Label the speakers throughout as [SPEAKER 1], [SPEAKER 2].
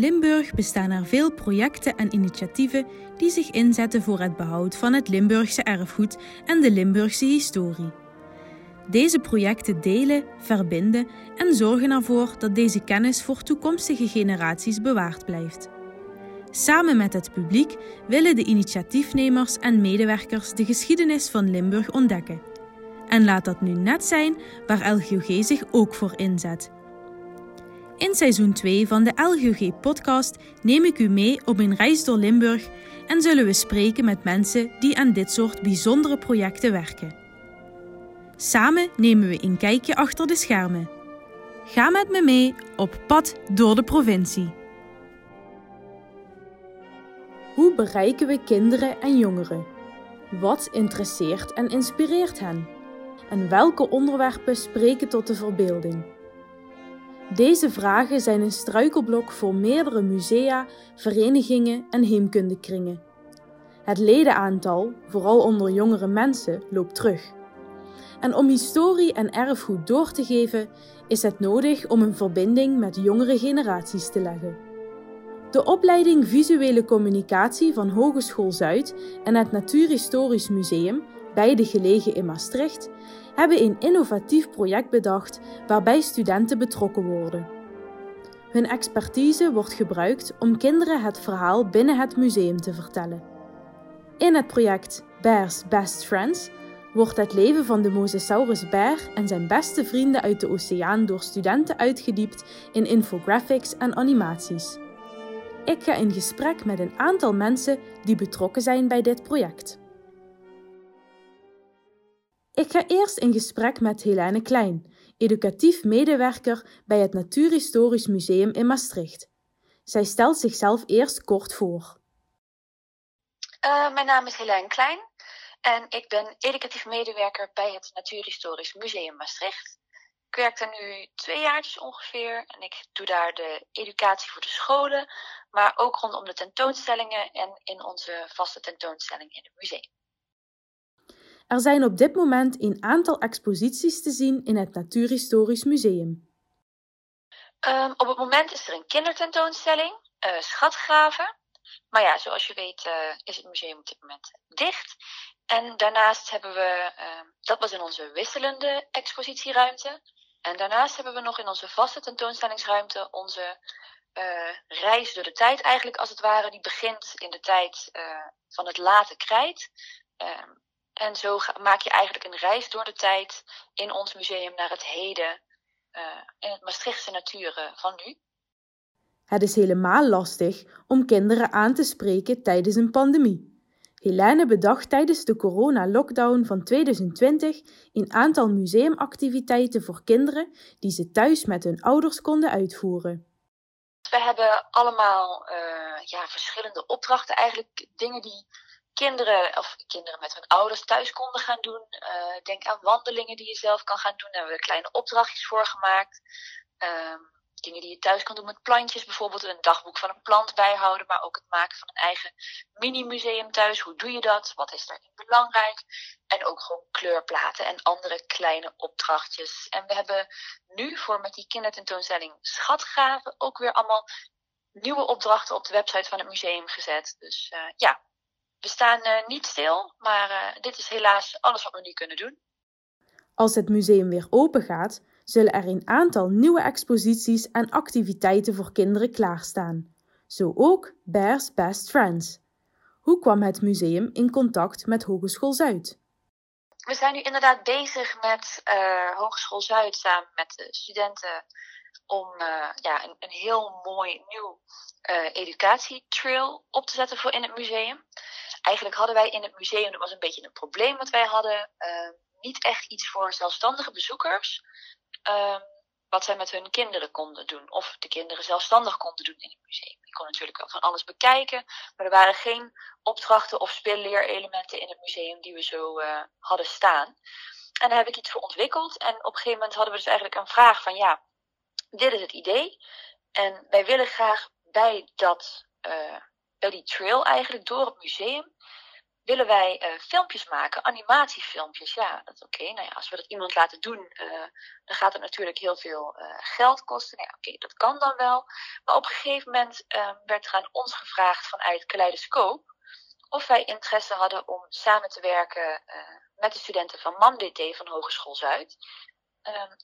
[SPEAKER 1] Limburg bestaan er veel projecten en initiatieven die zich inzetten voor het behoud van het Limburgse erfgoed en de Limburgse historie. Deze projecten delen, verbinden en zorgen ervoor dat deze kennis voor toekomstige generaties bewaard blijft. Samen met het publiek willen de initiatiefnemers en medewerkers de geschiedenis van Limburg ontdekken. En laat dat nu net zijn waar LGOG zich ook voor inzet. In seizoen 2 van de LGOG-podcast neem ik u mee op een reis door Limburg en zullen we spreken met mensen die aan dit soort bijzondere projecten werken. Samen nemen we een kijkje achter de schermen. Ga met me mee op pad door de provincie. Hoe bereiken we kinderen en jongeren? Wat interesseert en inspireert hen? En welke onderwerpen spreken tot de verbeelding? Deze vragen zijn een struikelblok voor meerdere musea, verenigingen en heemkundekringen. Het ledenaantal, vooral onder jongere mensen, loopt terug. En om historie en erfgoed door te geven, is het nodig om een verbinding met jongere generaties te leggen. De opleiding Visuele Communicatie van Hogeschool Zuid en het Natuurhistorisch Museum, beide gelegen in Maastricht, hebben een innovatief project bedacht waarbij studenten betrokken worden. Hun expertise wordt gebruikt om kinderen het verhaal binnen het museum te vertellen. In het project Bears Best Friends wordt het leven van de Mosasaurus bear en zijn beste vrienden uit de oceaan door studenten uitgediept in infographics en animaties. Ik ga in gesprek met een aantal mensen die betrokken zijn bij dit project. Ik ga eerst in gesprek met Helene Klein, educatief medewerker bij het Natuurhistorisch Museum in Maastricht. Zij stelt zichzelf eerst kort voor.
[SPEAKER 2] Uh, mijn naam is Helene Klein en ik ben educatief medewerker bij het Natuurhistorisch Museum Maastricht. Ik werk er nu twee jaartjes ongeveer en ik doe daar de educatie voor de scholen, maar ook rondom de tentoonstellingen en in onze vaste tentoonstelling in het museum.
[SPEAKER 1] Er zijn op dit moment een aantal exposities te zien in het Natuurhistorisch Museum.
[SPEAKER 2] Um, op het moment is er een kindertentoonstelling, uh, schatgraven. Maar ja, zoals je weet uh, is het museum op dit moment dicht. En daarnaast hebben we, uh, dat was in onze wisselende expositieruimte. En daarnaast hebben we nog in onze vaste tentoonstellingsruimte onze reis door de tijd, eigenlijk als het ware. Die begint in de tijd van het late krijt. En zo maak je eigenlijk een reis door de tijd in ons museum naar het heden uh, in het Maastrichtse natuur van nu.
[SPEAKER 1] Het is helemaal lastig om kinderen aan te spreken tijdens een pandemie. Helene bedacht tijdens de corona-lockdown van 2020 een aantal museumactiviteiten voor kinderen die ze thuis met hun ouders konden uitvoeren.
[SPEAKER 2] We hebben allemaal uh, ja, verschillende opdrachten, eigenlijk dingen die kinderen, of kinderen met hun ouders thuis konden gaan doen. Uh, denk aan wandelingen die je zelf kan gaan doen. Daar hebben we kleine opdrachtjes voor gemaakt. Uh, dingen die je thuis kan doen met plantjes, bijvoorbeeld een dagboek van een plant bijhouden, maar ook het maken van een eigen mini-museum thuis. Hoe doe je dat? Wat is daarin belangrijk? En ook gewoon kleurplaten en andere kleine opdrachtjes. En we hebben nu voor met die kindertentoonstelling Schatgraven ook weer allemaal nieuwe opdrachten op de website van het museum gezet. Dus uh, ja, we staan uh, niet stil, maar uh, dit is helaas alles wat we nu kunnen doen.
[SPEAKER 1] Als het museum weer open gaat, zullen er een aantal nieuwe exposities en activiteiten voor kinderen klaarstaan. Zo ook Bears Best Friends. Hoe kwam het museum in contact met Hogeschool Zuid?
[SPEAKER 2] We zijn nu inderdaad bezig met uh, Hogeschool Zuid samen met de studenten om ja, een, een, heel mooi nieuw educatietrail op te zetten voor in het museum eigenlijk hadden wij in het museum, dat was een beetje een probleem wat wij hadden, uh, niet echt iets voor zelfstandige bezoekers. Uh, wat zij met hun kinderen konden doen. Of de kinderen zelfstandig konden doen in het museum. Je kon natuurlijk wel van alles bekijken. Maar er waren geen opdrachten of speelleerelementen in het museum die we zo uh, hadden staan. En daar heb ik iets voor ontwikkeld. En op een gegeven moment hadden we dus eigenlijk een vraag van ja, dit is het idee. En wij willen graag bij dat uh, bij die trail eigenlijk door het museum willen wij uh, filmpjes maken, animatiefilmpjes. Ja, dat is oké. Nou ja, als we dat iemand laten doen, uh, dan gaat het natuurlijk heel veel uh, geld kosten. Nou ja, oké, dat kan dan wel. Maar op een gegeven moment werd er aan ons gevraagd vanuit Kaleidoscoop of wij interesse hadden om samen te werken met de studenten van MAMDT van Hogeschool Zuid.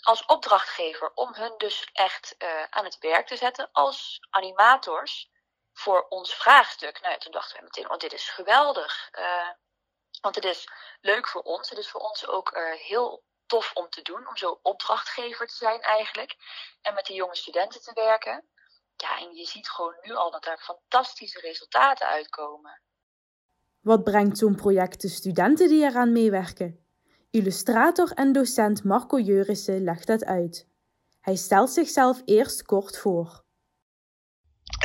[SPEAKER 2] als opdrachtgever om hun dus echt aan het werk te zetten als animators voor ons vraagstuk. Nou toen dachten we meteen, oh dit is geweldig. Uh, want het is leuk voor ons. Het is voor ons ook uh, heel tof om te doen. Om zo opdrachtgever te zijn eigenlijk. En met de jonge studenten te werken. Ja, en je ziet gewoon nu al dat er fantastische resultaten uitkomen.
[SPEAKER 1] Wat brengt zo'n project de studenten die eraan meewerken? Illustrator en docent Marco Jurissen legt dat uit. Hij stelt zichzelf eerst kort voor.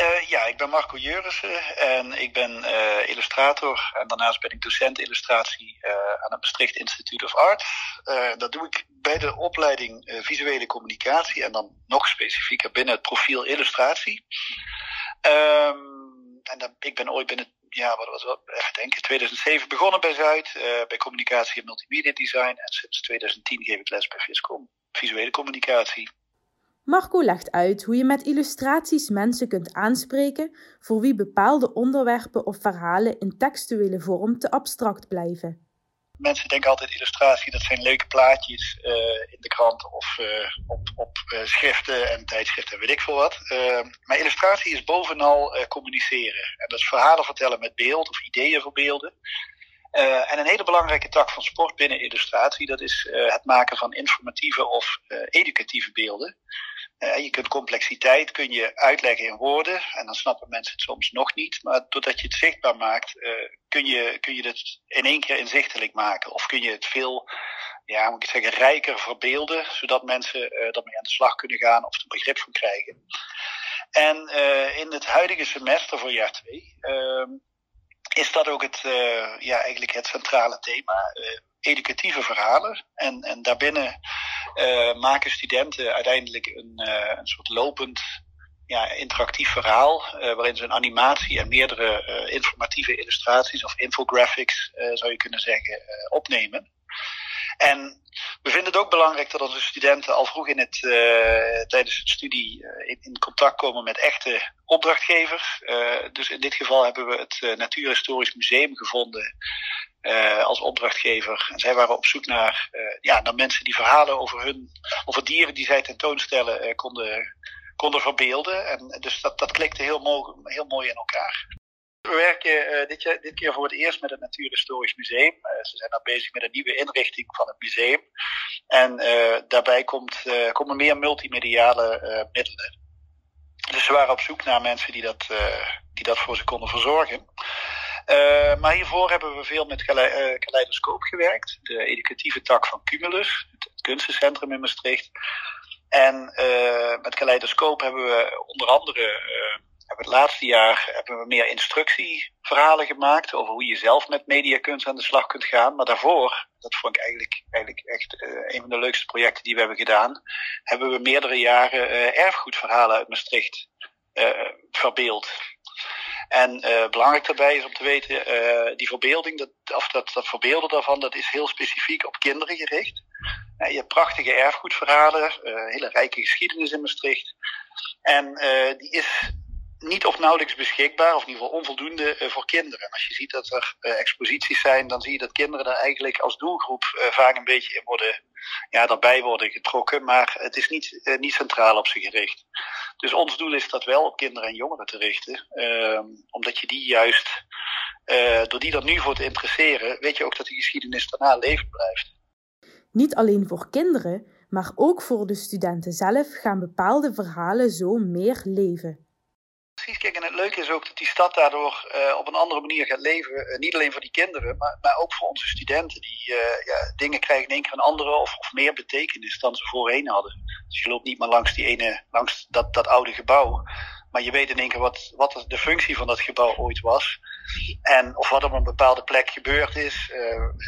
[SPEAKER 3] Uh, ja, ik ben Marco Jurissen en ik ben uh, illustrator. En daarnaast ben ik docent illustratie uh, aan het Maastricht Institute of Art. dat doe ik bij de opleiding visuele communicatie en dan nog specifieker binnen het profiel illustratie. Um, en dan, ik ben ooit binnen, ja, wat was het, even denken, 2007 begonnen bij Zuid, bij communicatie en multimedia design. En sinds 2010 geef ik les bij Viscom, visuele communicatie.
[SPEAKER 1] Marco legt uit hoe je met illustraties mensen kunt aanspreken voor wie bepaalde onderwerpen of verhalen in textuele vorm te abstract blijven.
[SPEAKER 3] Mensen denken altijd illustratie, dat zijn leuke plaatjes uh, in de krant of uh, op, op uh, schriften en tijdschriften, weet ik veel wat. maar illustratie is bovenal communiceren. En dat is verhalen vertellen met beeld of ideeën verbeelden. Uh, en een hele belangrijke tak van sport binnen illustratie, dat is het maken van informatieve of educatieve beelden. Je kunt complexiteit kun je uitleggen in woorden, en dan snappen mensen het soms nog niet. Maar doordat je het zichtbaar maakt, kun, je, kun je het in één keer inzichtelijk maken. Of kun je het veel, ja, moet ik zeggen, rijker verbeelden, zodat mensen daarmee aan de slag kunnen gaan of er begrip van krijgen. En in het huidige semester voor jaar 2 is dat ook het, uh, ja, eigenlijk het centrale thema. Educatieve verhalen. En, en daarbinnen uh, maken studenten uiteindelijk een, een soort lopend ja, interactief verhaal. waarin ze een animatie en meerdere informatieve illustraties of infographics, zou je kunnen zeggen, opnemen. En we vinden het ook belangrijk dat onze studenten al vroeg in het, tijdens het studie in, in, contact komen met echte opdrachtgevers. Dus in dit geval hebben we het Natuurhistorisch Museum gevonden als opdrachtgever. En zij waren op zoek naar, ja, naar mensen die verhalen over hun, over dieren die zij tentoonstellen konden, konden verbeelden. En dus dat, dat klikte heel mooi, heel mooi in elkaar. We werken uh, dit, jaar, dit, keer voor het eerst met het Natuurhistorisch Museum. Uh, ze zijn nou bezig met een nieuwe inrichting van het museum. En uh, daarbij komt, komen meer multimediale middelen. Dus ze waren op zoek naar mensen die dat, die dat voor ze konden verzorgen. Maar hiervoor hebben we veel met Kaleidoscoop gewerkt. De educatieve tak van Cumulus, het kunstencentrum in Maastricht. En met Kaleidoscoop hebben we onder andere het laatste jaar hebben we meer instructieverhalen gemaakt over hoe je zelf met mediakunst aan de slag kunt gaan. Maar daarvoor, dat vond ik eigenlijk, eigenlijk echt een van de leukste projecten die we hebben gedaan, hebben we meerdere jaren erfgoedverhalen uit Maastricht verbeeld. En uh, belangrijk daarbij is om te weten, uh, die verbeelding, dat, of dat, dat verbeelden daarvan, dat is heel specifiek op kinderen gericht. Uh, je hebt prachtige erfgoedverhalen, hele rijke geschiedenis in Maastricht. En die is niet of nauwelijks beschikbaar, of in ieder geval onvoldoende voor kinderen. En als je ziet dat er exposities zijn, dan zie je dat kinderen er eigenlijk als doelgroep vaak een beetje in worden, ja, daarbij worden getrokken. Maar het is niet, niet centraal op ze gericht. Dus ons doel is dat wel op kinderen en jongeren te richten. Ehm, omdat je die juist, door die er nu voor te interesseren, weet je ook dat de geschiedenis daarna levend blijft.
[SPEAKER 1] Niet alleen voor kinderen, maar ook voor de studenten zelf gaan bepaalde verhalen zo meer leven.
[SPEAKER 3] Precies, kijk, en het leuke is ook dat die stad daardoor uh, op een andere manier gaat leven. Uh, niet alleen voor die kinderen, maar, maar ook voor onze studenten. Die uh, ja, dingen krijgen in één keer een andere of, of, meer betekenis dan ze voorheen hadden. Dus je loopt niet meer langs, die ene, langs dat, dat oude gebouw. Maar je weet in één keer wat, wat de functie van dat gebouw ooit was. En of wat op een bepaalde plek gebeurd is.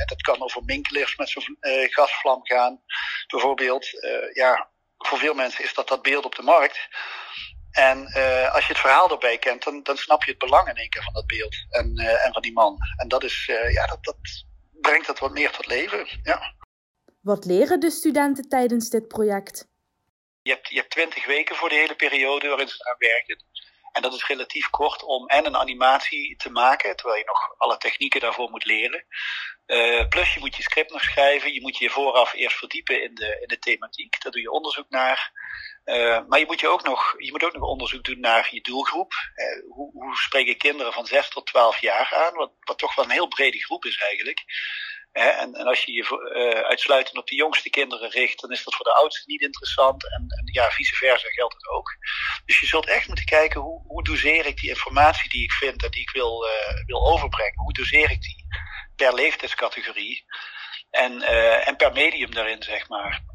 [SPEAKER 3] dat kan over minkelers met zo'n gasvlam gaan, bijvoorbeeld. ja, voor veel mensen is dat dat beeld op de markt. En uh, als je het verhaal erbij kent, dan, dan snap je het belang in één keer van dat beeld en, uh, en van die man. En dat, is, uh, ja, dat, dat brengt het wat meer tot leven. Ja.
[SPEAKER 1] Wat leren de studenten tijdens dit project?
[SPEAKER 3] Je hebt, je hebt twintig weken voor de hele periode waarin ze aan werken. En dat is relatief kort om en een animatie te maken, terwijl je nog alle technieken daarvoor moet leren. Uh, plus je moet je script nog schrijven, je moet je vooraf eerst verdiepen in de, in de thematiek, daar doe je onderzoek naar. Uh, maar je moet, je, ook nog, je moet ook nog onderzoek doen naar je doelgroep. Uh, hoe, hoe spreken kinderen van 6 tot 12 jaar aan, wat, toch wel een heel brede groep is eigenlijk. En, en, als je je uitsluitend op de jongste kinderen richt, dan is dat voor de oudste niet interessant. En, ja, vice versa geldt het ook. Dus je zult echt moeten kijken hoe, hoe doseer ik die informatie die ik vind en die ik wil, wil overbrengen. Hoe doseer ik die per leeftijdscategorie en, en per medium daarin, zeg maar.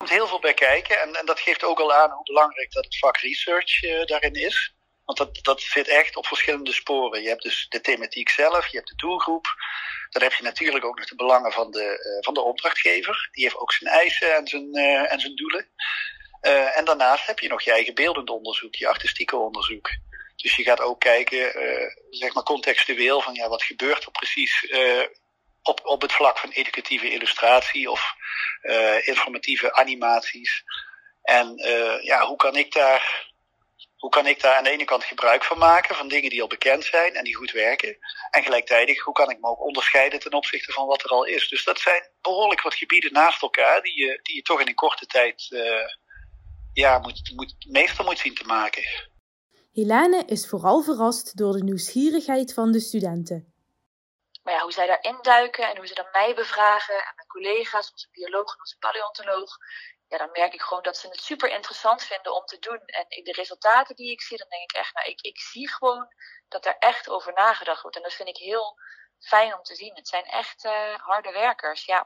[SPEAKER 3] Komt heel veel bij kijken en, en dat geeft ook al aan hoe belangrijk dat het vak research daarin is. Want dat, dat zit echt op verschillende sporen. Je hebt dus de thematiek zelf, je hebt de doelgroep. Dan heb je natuurlijk ook nog de belangen van de, uh, van de opdrachtgever. Die heeft ook zijn eisen en zijn, uh, en zijn doelen. En daarnaast heb je nog je eigen beeldend onderzoek, je artistieke onderzoek. Dus je gaat ook kijken, zeg maar contextueel, van ja, wat gebeurt er precies op, op het vlak van educatieve illustratie of informatieve animaties. En ja, hoe kan ik daar hoe kan ik daar aan de ene kant gebruik van maken van dingen die al bekend zijn en die goed werken. En gelijktijdig, hoe kan ik me ook onderscheiden ten opzichte van wat er al is. Dus dat zijn behoorlijk wat gebieden naast elkaar die je, die je toch in een korte tijd uh, ja, moet, moet, meester moet zien te maken.
[SPEAKER 1] Helene is vooral verrast door de nieuwsgierigheid van de studenten.
[SPEAKER 2] Maar ja, hoe zij daarin duiken en hoe ze dan mij bevragen en mijn collega's, onze bioloog en onze paleontoloog, ja, dan merk ik gewoon dat ze het super interessant vinden om te doen. En de resultaten die ik zie, dan denk ik echt, nou, ik, ik zie gewoon dat er echt over nagedacht wordt. En dat vind ik heel fijn om te zien. Het zijn echt uh, harde werkers. Ja.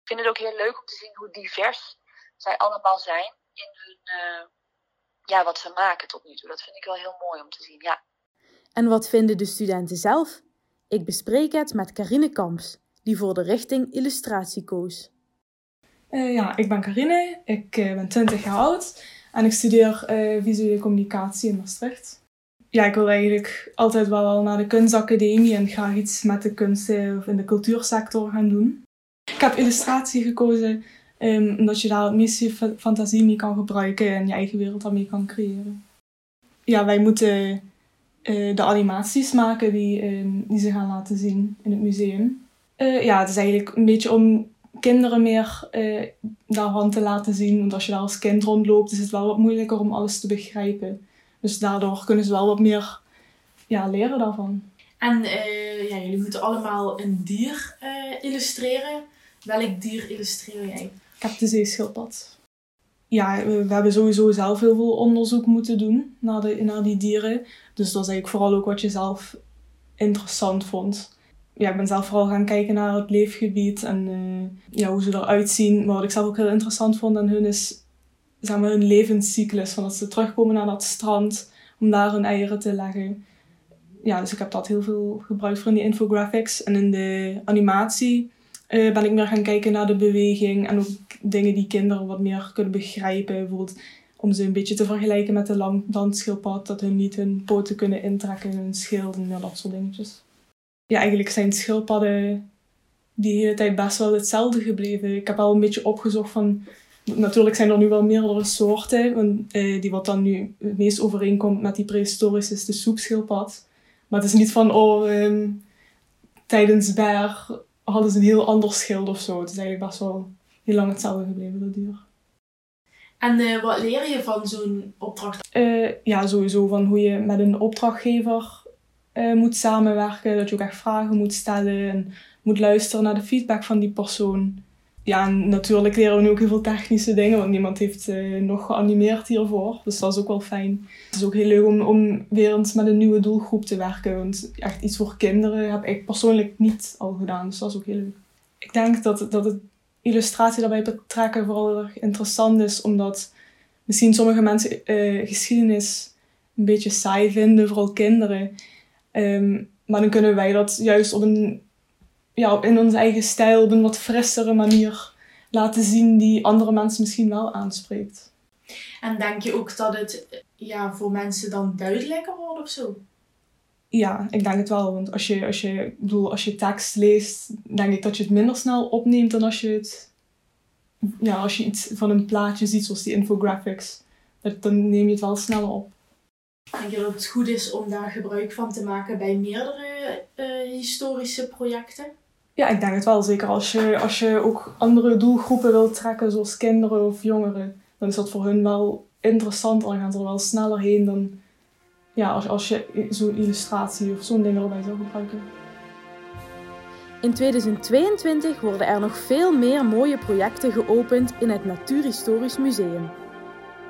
[SPEAKER 2] Ik vind het ook heel leuk om te zien hoe divers zij allemaal zijn in hun, uh, ja, wat ze maken tot nu toe. Dat vind ik wel heel mooi om te zien, ja.
[SPEAKER 1] En wat vinden de studenten zelf? Ik bespreek het met Carine Kamps, die voor de richting illustratie koos.
[SPEAKER 4] Uh, ja, ik ben Karine, ik uh, ben 20 jaar oud en ik studeer uh, visuele communicatie in Maastricht. Ja, ik wil eigenlijk altijd wel al naar de kunstacademie en graag iets met de kunsten of in de cultuursector gaan doen. Ik heb illustratie gekozen um, omdat je daar het meeste fantasie mee kan gebruiken en je eigen wereld daarmee kan creëren. Ja, wij moeten de animaties maken die, um, die ze gaan laten zien in het museum. ja, het is eigenlijk een beetje om kinderen meer uh, daarvan te laten zien. Want als je daar als kind rondloopt, is het wel wat moeilijker om alles te begrijpen. Dus daardoor kunnen ze wel wat meer ja, leren daarvan.
[SPEAKER 5] En ja, jullie moeten allemaal een dier illustreren. Welk dier illustreer jij?
[SPEAKER 4] Ik heb de zeeschildpad. Ja, we, hebben sowieso zelf heel veel onderzoek moeten doen naar, de, naar die dieren. Dus dat is eigenlijk vooral ook wat je zelf interessant vond ja, ik ben zelf vooral gaan kijken naar het leefgebied en uh, ja, hoe ze eruit zien. Maar wat ik zelf ook heel interessant vond aan hun is zeg maar, hun levenscyclus. Van dat ze terugkomen naar dat strand om daar hun eieren te leggen. Ja, dus ik heb dat heel veel gebruikt voor in die infographics. En in de animatie uh, ben ik meer gaan kijken naar de beweging en ook dingen die kinderen wat meer kunnen begrijpen. Bijvoorbeeld om ze een beetje te vergelijken met de landschildpad, dat hun niet hun poten kunnen intrekken in hun schild en dat soort dingetjes ja, eigenlijk zijn schildpadden die hele tijd best wel hetzelfde gebleven. Ik heb al een beetje opgezocht van... Natuurlijk zijn er nu wel meerdere soorten. Eh, die wat dan nu het meest overeenkomt met die prehistorische is de soepschildpad. Maar het is niet van, oh, um, tijdens berg hadden ze een heel ander schild of zo. Het is eigenlijk best wel heel lang hetzelfde gebleven, dat dier.
[SPEAKER 5] En uh, wat leer je van zo'n opdracht?
[SPEAKER 4] Uh, ja, sowieso van hoe je met een opdrachtgever uh, moet samenwerken. Dat je ook echt vragen moet stellen en moet luisteren naar de feedback van die persoon. Ja, natuurlijk leren we nu ook heel veel technische dingen, want niemand heeft uh, nog geanimeerd hiervoor. Dus dat is ook wel fijn. Het is ook heel leuk om, om weer eens met een nieuwe doelgroep te werken. Want echt iets voor kinderen heb ik persoonlijk niet al gedaan, dus dat is ook heel leuk. Ik denk dat, dat het illustratie daarbij betrekken vooral erg interessant is, omdat misschien sommige mensen uh, geschiedenis een beetje saai vinden, vooral kinderen. Um, maar dan kunnen wij dat juist op een, ja, in onze eigen stijl, op een wat frissere manier laten zien die andere mensen misschien wel aanspreekt.
[SPEAKER 5] En denk je ook dat het ja, voor mensen dan duidelijker worden of zo?
[SPEAKER 4] Ja, ik denk het wel. Want als je, als je, bedoel, als je tekst leest, denk ik dat je het minder snel opneemt dan als je het. Ja, als je iets van een plaatje ziet, zoals die infographics. Dat, dan neem je het wel sneller op.
[SPEAKER 5] Denk je dat het goed is om daar gebruik van te maken bij meerdere eh, historische projecten?
[SPEAKER 4] Ja, ik denk het wel. Zeker als je, als je ook andere doelgroepen wilt trekken, zoals kinderen of jongeren. Dan is dat voor hun wel interessant. Dan gaan ze er wel sneller heen dan ja, als, als je zo'n illustratie of zo'n ding erbij zou gebruiken.
[SPEAKER 1] In 2022 worden er nog veel meer mooie projecten geopend in het Natuurhistorisch Museum.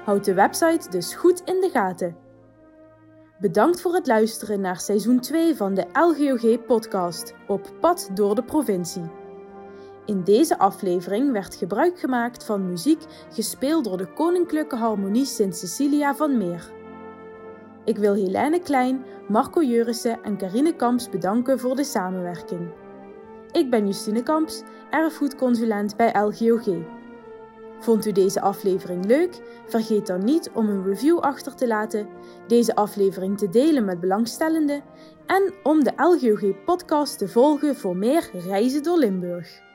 [SPEAKER 1] Houd de website dus goed in de gaten. Bedankt voor het luisteren naar seizoen 2 van de LGOG-podcast op pad door de provincie. In deze aflevering werd gebruik gemaakt van muziek gespeeld door de Koninklijke Harmonie Sint Cecilia van Meer. Ik wil Helene Klein, Marco Jurissen en Carine Kamps bedanken voor de samenwerking. Ik ben Justine Kamps, erfgoedconsulent bij LGOG. Vond u deze aflevering leuk? Vergeet dan niet om een review achter te laten, deze aflevering te delen met belangstellenden en om de LGOG-podcast te volgen voor meer reizen door Limburg.